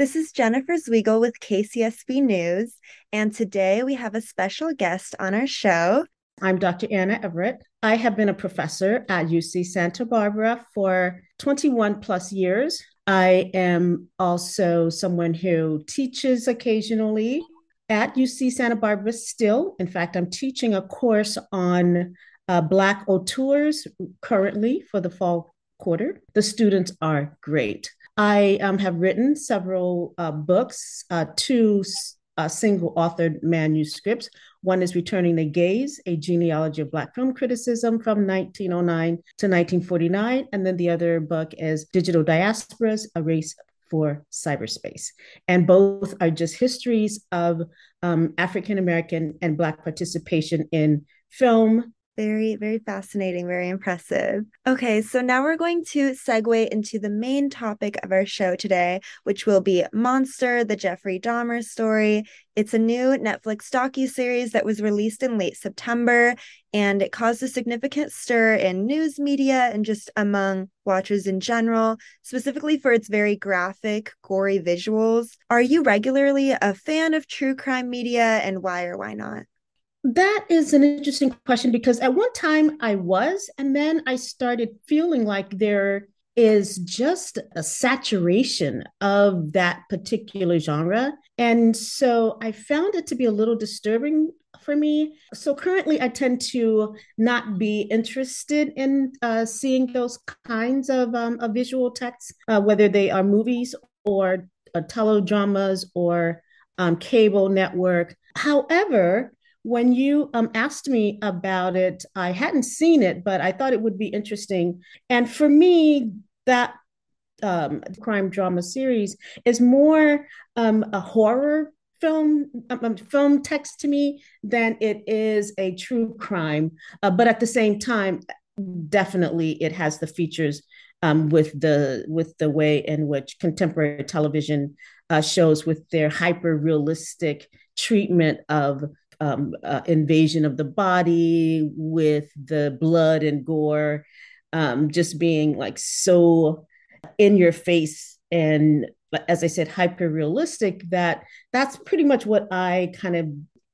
This is Jennifer Zwiegel with KCSB News, and today we have a special guest on our show. I'm Dr. Anna Everett. I have been a professor at UC Santa Barbara for 21 plus years. I am also someone who teaches occasionally at UC Santa Barbara still. In fact, I'm teaching a course on uh, Black auteurs currently for the fall quarter. The students are great. I um, have written several uh, books, uh, two uh, single authored manuscripts. One is Returning the Gaze, a genealogy of Black film criticism from 1909 to 1949. And then the other book is Digital Diasporas, a race for cyberspace. And both are just histories of um, African American and Black participation in film, very, very fascinating, very impressive. Okay, so now we're going to segue into the main topic of our show today, which will be Monster, the Jeffrey Dahmer story. It's a new Netflix docu-series that was released in late September, and it caused a significant stir in news media and just among watchers in general, specifically for its very graphic, gory visuals. Are you regularly a fan of true crime media, and why or why not? That is an interesting question because at one time I was, and then I started feeling like there is just a saturation of that particular genre. And so I found it to be a little disturbing for me. So currently, I tend to not be interested in uh, seeing those kinds of, um, of visual texts, uh, whether they are movies or uh, teledramas or um, cable network. However, when you um, asked me about it, I hadn't seen it, but I thought it would be interesting. And for me, that um, crime drama series is more um, a horror film um, um, film text to me than it is a true crime. Uh, but at the same time, definitely it has the features um, with the with the way in which contemporary television uh, shows with their hyper realistic treatment of um, uh, invasion of the body with the blood and gore um, just being like so in your face and as i said hyper realistic that that's pretty much what i kind of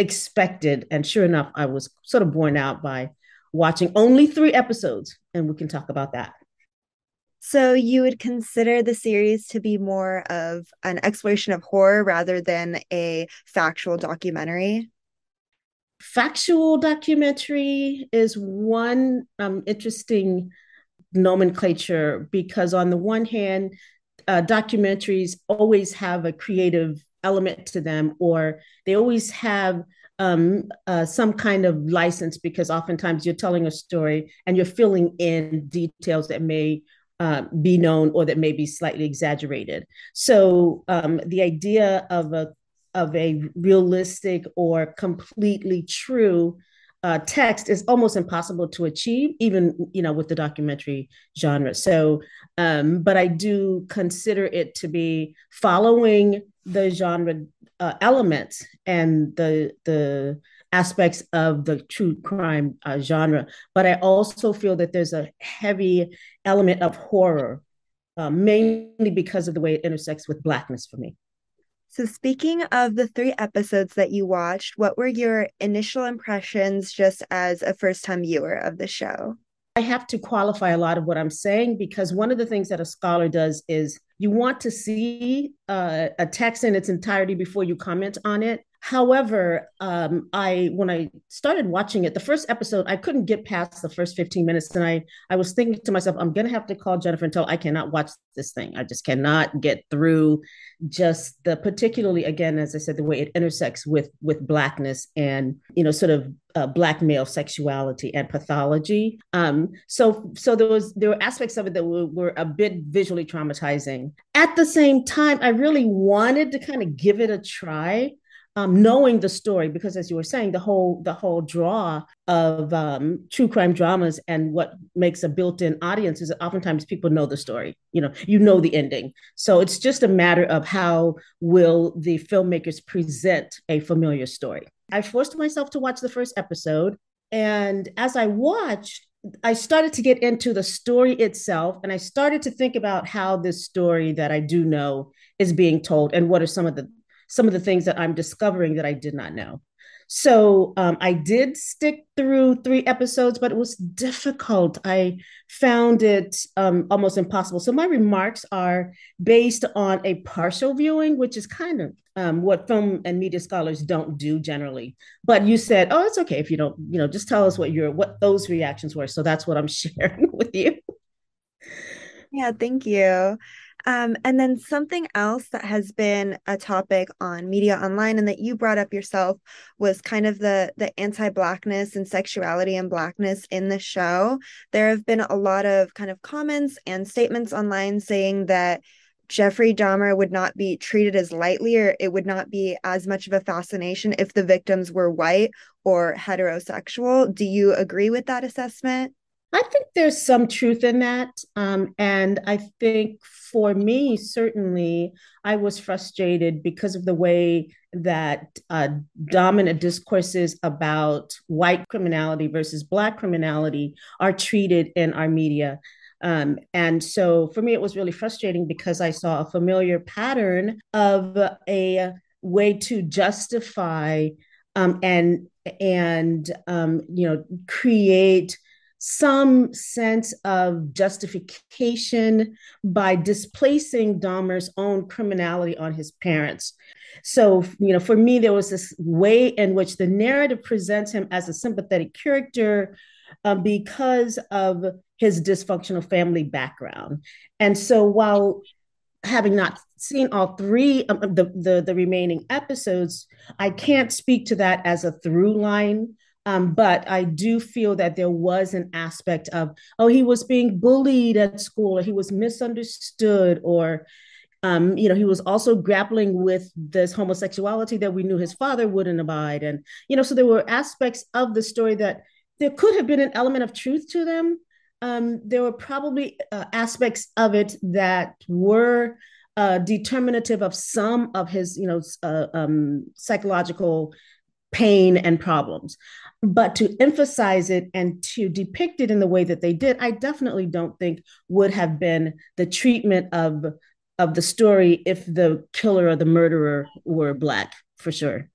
expected. And sure enough i was sort of borne out by watching only three episodes and we can talk about that. So you would consider the series to be more of an exploration of horror rather than a factual documentary factual documentary is one um, interesting nomenclature because on the one hand uh, documentaries always have a creative element to them or they always have um, uh, some kind of license because oftentimes you're telling a story and you're filling in details that may uh, be known or that may be slightly exaggerated. So um, the idea of a of a realistic or completely true uh, text is almost impossible to achieve, even you know with the documentary genre. So, um, but I do consider it to be following the genre uh, elements and the the aspects of the true crime uh, genre. But I also feel that there's a heavy element of horror, uh, mainly because of the way it intersects with blackness for me. So, speaking of the three episodes that you watched, what were your initial impressions just as a first time viewer of the show? I have to qualify a lot of what I'm saying because one of the things that a scholar does is you want to see uh, a text in its entirety before you comment on it. However, um, I when I started watching it, the first episode, I couldn't get past the first 15 minutes. And I I was thinking to myself, I'm gonna have to call Jennifer and tell I cannot watch this thing. I just cannot get through just the particularly again, as I said, the way it intersects with with blackness and you know, sort of uh, black male sexuality and pathology. Um, so so there was there were aspects of it that were, were a bit visually traumatizing. At the same time, I really wanted to kind of give it a try um, knowing the story because as you were saying the whole the whole draw of um, true crime dramas and what makes a built-in audience is oftentimes people know the story you know you know the ending. So it's just a matter of how will the filmmakers present a familiar story. I forced myself to watch the first episode and as i watched I started to get into the story itself, and I started to think about how this story that I do know is being told, and what are some of the some of the things that I'm discovering that I did not know. So um, I did stick through three episodes, but it was difficult. I found it um, almost impossible. So my remarks are based on a partial viewing, which is kind of um, what film and media scholars don't do generally. But you said, "Oh, it's okay if you don't, you know, just tell us what your what those reactions were." So that's what I'm sharing with you. Yeah, thank you. Um, and then something else that has been a topic on media online and that you brought up yourself was kind of the the anti-blackness and sexuality and blackness in the show. There have been a lot of kind of comments and statements online saying that Jeffrey Dahmer would not be treated as lightly or it would not be as much of a fascination if the victims were white or heterosexual. Do you agree with that assessment? I think there's some truth in that. Um, and I think for me, certainly, I was frustrated because of the way that uh, dominant discourses about white criminality versus Black criminality are treated in our media. Um, and so for me, it was really frustrating because I saw a familiar pattern of a way to justify um, and and um, you know create some sense of justification by displacing Dahmer's own criminality on his parents. So, you know, for me, there was this way in which the narrative presents him as a sympathetic character um, because of his dysfunctional family background. And so, while having not seen all three of the, the, the remaining episodes, I can't speak to that as a through line um, but I do feel that there was an aspect of, oh, he was being bullied at school, or he was misunderstood, or, um, you know, he was also grappling with this homosexuality that we knew his father wouldn't abide. And, you know, so there were aspects of the story that there could have been an element of truth to them. Um, there were probably uh, aspects of it that were uh, determinative of some of his, you know, uh, um, psychological pain and problems. But to emphasize it and to depict it in the way that they did, I definitely don't think would have been the treatment of of the story if the killer or the murderer were black, for sure.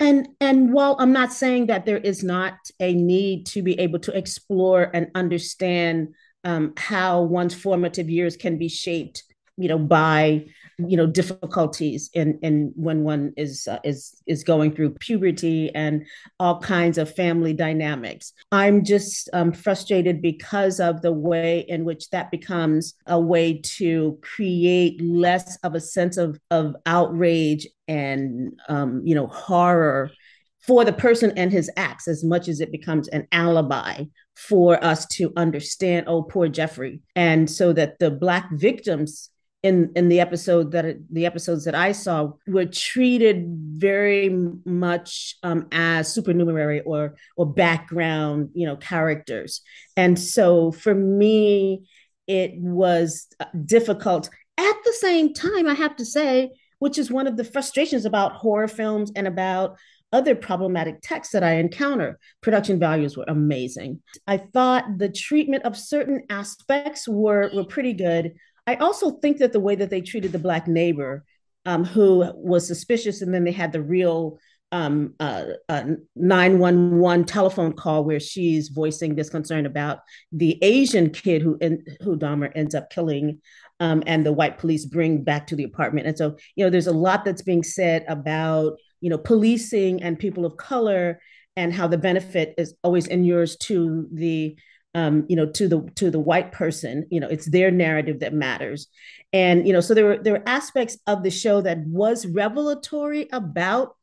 And and while I'm not saying that there is not a need to be able to explore and understand um, how one's formative years can be shaped, you know, by you know difficulties in in when one is uh, is is going through puberty and all kinds of family dynamics. I'm just um, frustrated because of the way in which that becomes a way to create less of a sense of of outrage and um, you know horror for the person and his acts as much as it becomes an alibi for us to understand oh poor jeffrey. And so that the black victims in in the episode that the episodes that I saw were treated very much um, as supernumerary or or background you know characters, and so for me it was uh, difficult. At the same time, I have to say, which is one of the frustrations about horror films and about other problematic texts that I encounter. Production values were amazing. I thought the treatment of certain aspects were were pretty good I also think that the way that they treated the black neighbor, um, who was suspicious, and then they had the real um, uh, uh, 911 telephone call where she's voicing this concern about the Asian kid who in, who Dahmer ends up killing, um, and the white police bring back to the apartment. And so, you know, there's a lot that's being said about you know policing and people of color and how the benefit is always inures to the um, you know, to the to the white person. You know, it's their narrative that matters, and you know, so there were there were aspects of the show that was revelatory about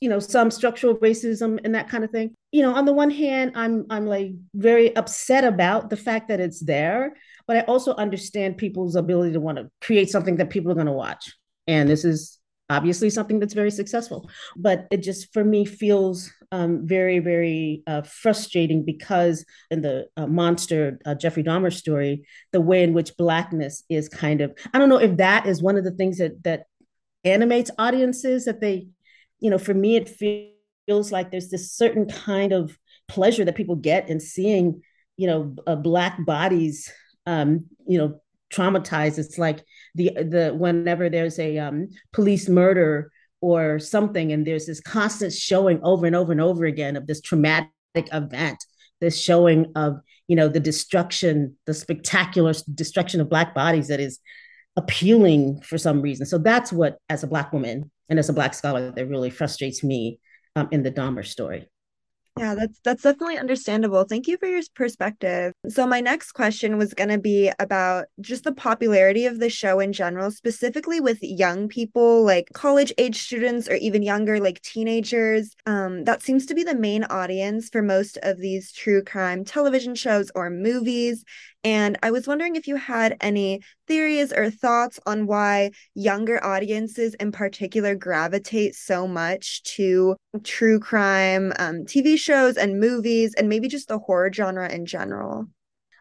you know some structural racism and that kind of thing. You know on the one hand i'm i'm like very upset about the fact that it's there but i also understand people's ability to want to create something that people are going to watch. And this is obviously something that's very successful. But it just for me feels um, very very uh, frustrating because in the uh, monster uh, jeffrey dahmer story the way in which blackness is kind of i don't know if that is one of the things that that animates audiences that they you know for me it feels like there's this certain kind of pleasure that people get in seeing you know uh, black bodies um, you know traumatized. It's like the the whenever there's a um, police murder or something and there's this constant showing over and over and over again of this traumatic event this showing of you know the destruction the spectacular destruction of black bodies that is appealing for some reason. So that's what as a black woman and as a black scholar that really frustrates me um, in the dahmer story yeah, that's that's definitely understandable. Thank you for your perspective. So my next question was going to be about just the popularity of the show in general, specifically with young people, like college age students or even younger, like teenagers. Um, that seems to be the main audience for most of these true crime television shows or movies. And I was wondering if you had any theories or thoughts on why younger audiences in particular gravitate so much to true crime um, TV shows and movies, and maybe just the horror genre in general.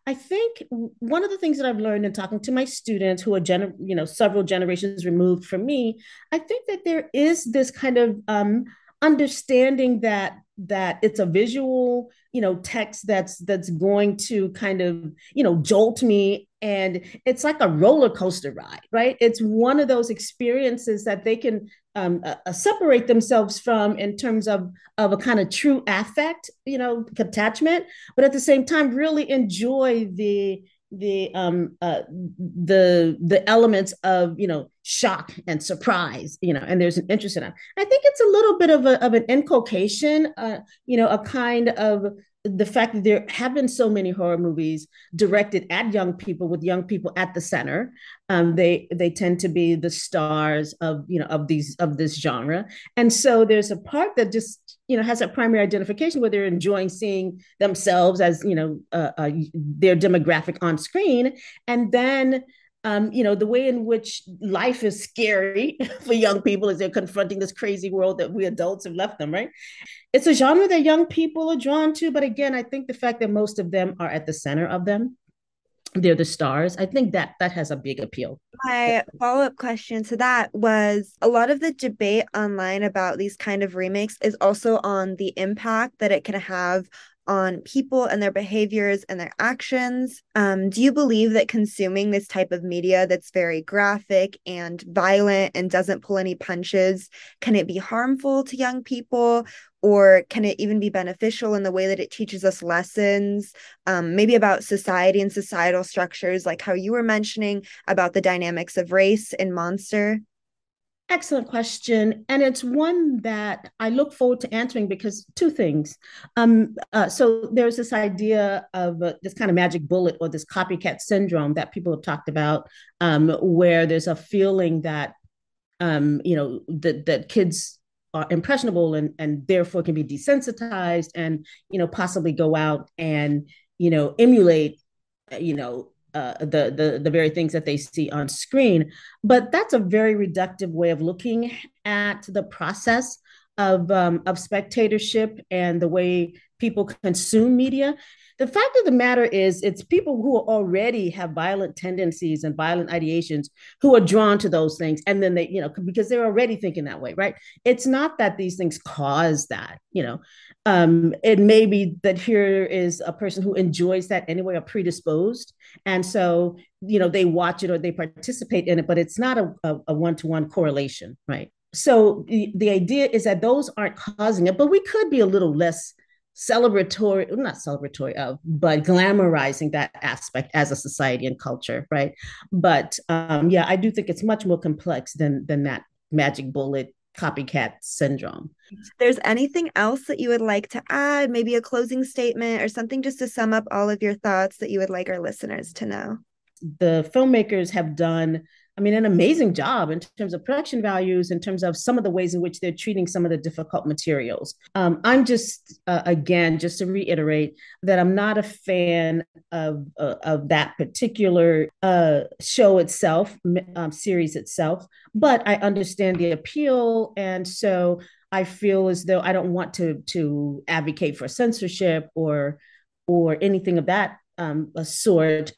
I think one of the things that I've learned in talking to my students who are gener- you know several generations removed from me, I think that there is this kind of um, understanding that that it's a visual you know text that's that's going to kind of you know jolt me. And it's like a roller coaster ride right? It's one of those experiences that they can um, uh, separate themselves from in terms of of a kind of true affect you know attachment but at the same time really enjoy the the um uh the the elements of you know shock and surprise you know and there's an interest in it i think it's a little bit of a of an inculcation uh you know a kind of the fact that there have been so many horror movies directed at young people with young people at the center um, they they tend to be the stars of you know of these of this genre. And so there's a part that just you know has that primary identification where they're enjoying seeing themselves as you know uh, uh, their demographic on screen. And then um, you know, the way in which life is scary for young people as they're confronting this crazy world that we adults have left them, right? It's a genre that young people are drawn to. But again, I think the fact that most of them are at the center of them, they're the stars. I think that that has a big appeal. My follow up question to that was a lot of the debate online about these kind of remakes is also on the impact that it can have on people and their behaviors and their actions. Um, do you believe that consuming this type of media that's very graphic and violent and doesn't pull any punches, can it be harmful to young people? Or can it even be beneficial in the way that it teaches us lessons, um, maybe about society and societal structures, like how you were mentioning about the dynamics of race in Monster? Excellent question. And it's one that I look forward to answering because two things. Um, uh, so there's this idea of uh, this kind of magic bullet or this copycat syndrome that people have talked about, um, where there's a feeling that, um, you know, that, that kids are impressionable and, and therefore can be desensitized and, you know, possibly go out and, you know, emulate, you know, uh, the the the very things that they see on screen. But that's a very reductive way of looking at the process of um, of spectatorship and the way people consume media. The fact of the matter is, it's people who already have violent tendencies and violent ideations who are drawn to those things. And then they, you know, because they're already thinking that way, right? It's not that these things cause that, you know. Um, it may be that here is a person who enjoys that anyway, or predisposed. And so, you know, they watch it or they participate in it, but it's not a one to one correlation, right? So the, the idea is that those aren't causing it, but we could be a little less celebratory, not celebratory of, but glamorizing that aspect as a society and culture, right? But um, yeah, I do think it's much more complex than than that magic bullet copycat syndrome. If there's anything else that you would like to add, maybe a closing statement or something just to sum up all of your thoughts that you would like our listeners to know. The filmmakers have done I mean, an amazing job in terms of production values, in terms of some of the ways in which they're treating some of the difficult materials. Um, I'm just, uh, again, just to reiterate that I'm not a fan of, uh, of that particular uh, show itself, um, series itself, but I understand the appeal. And so I feel as though I don't want to, to advocate for censorship or, or anything of that um, sort.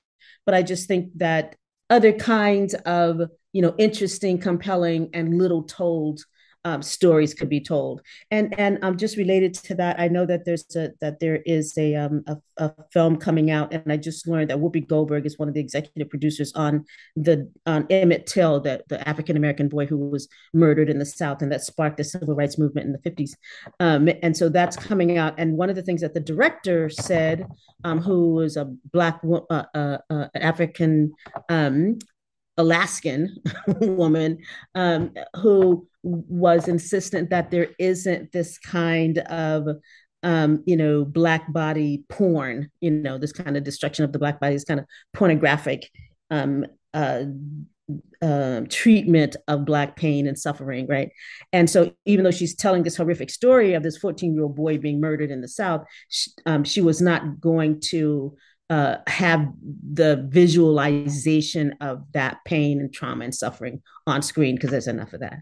But I just think that other kinds of you know interesting compelling and little told um, stories could be told. And and um, just related to that, I know that there's a that there is a, um, a, a film coming out, and I just learned that Whoopi Goldberg is one of the executive producers on the on Emmett Till, that the African American boy who was murdered in the South, and that sparked the civil rights movement in the 50s. Um, and so that's coming out. And one of the things that the director said, um, who was a black uh, uh, uh, African um, Alaskan woman um, who was insistent that there isn't this kind of um, you know, black body porn, you know, this kind of destruction of the black body, this kind of pornographic um, uh, uh, treatment of black pain and suffering, right? And so, even though she's telling this horrific story of this 14 year old boy being murdered in the South, she, um, she was not going to uh, have the visualization of that pain and trauma and suffering on screen because there's enough of that.